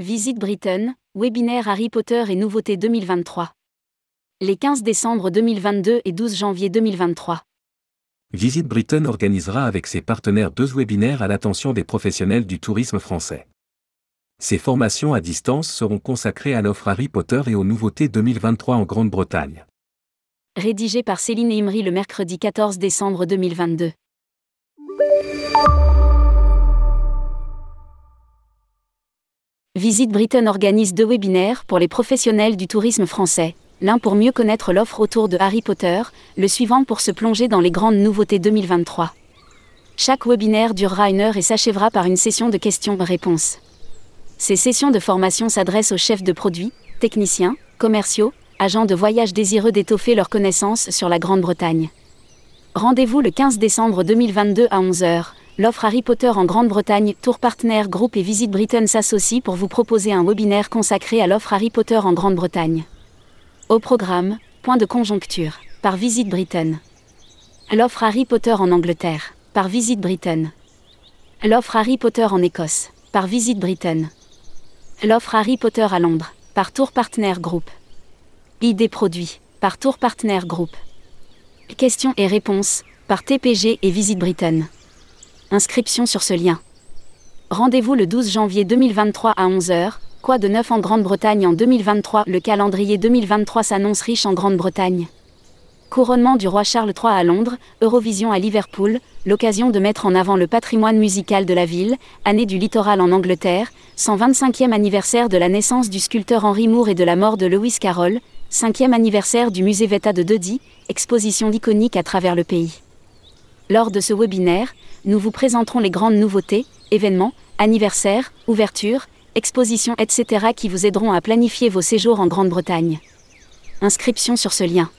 Visite Britain, webinaire Harry Potter et nouveautés 2023. Les 15 décembre 2022 et 12 janvier 2023. Visite Britain organisera avec ses partenaires deux webinaires à l'attention des professionnels du tourisme français. Ces formations à distance seront consacrées à l'offre Harry Potter et aux nouveautés 2023 en Grande-Bretagne. Rédigé par Céline Imri le mercredi 14 décembre 2022. Visite Britain organise deux webinaires pour les professionnels du tourisme français, l'un pour mieux connaître l'offre autour de Harry Potter, le suivant pour se plonger dans les grandes nouveautés 2023. Chaque webinaire durera une heure et s'achèvera par une session de questions-réponses. Ces sessions de formation s'adressent aux chefs de produits, techniciens, commerciaux, agents de voyage désireux d'étoffer leurs connaissances sur la Grande-Bretagne. Rendez-vous le 15 décembre 2022 à 11h. L'offre Harry Potter en Grande-Bretagne, Tour Partner Group et Visite Britain s'associent pour vous proposer un webinaire consacré à l'offre Harry Potter en Grande-Bretagne. Au programme, point de conjoncture, par Visite Britain. L'offre Harry Potter en Angleterre, par Visite Britain. L'offre Harry Potter en Écosse, par Visite Britain. L'offre Harry Potter à Londres, par Tour Partner Group. Idées produits, par Tour Partner Group. Questions et réponses, par TPG et Visite Britain. Inscription sur ce lien. Rendez-vous le 12 janvier 2023 à 11h. Quoi de neuf en Grande-Bretagne en 2023 Le calendrier 2023 s'annonce riche en Grande-Bretagne. Couronnement du roi Charles III à Londres, Eurovision à Liverpool, l'occasion de mettre en avant le patrimoine musical de la ville, année du littoral en Angleterre, 125e anniversaire de la naissance du sculpteur Henry Moore et de la mort de Lewis Carroll, 5e anniversaire du musée Veta de Dodi, exposition iconique à travers le pays. Lors de ce webinaire, nous vous présenterons les grandes nouveautés, événements, anniversaires, ouvertures, expositions, etc. qui vous aideront à planifier vos séjours en Grande-Bretagne. Inscription sur ce lien.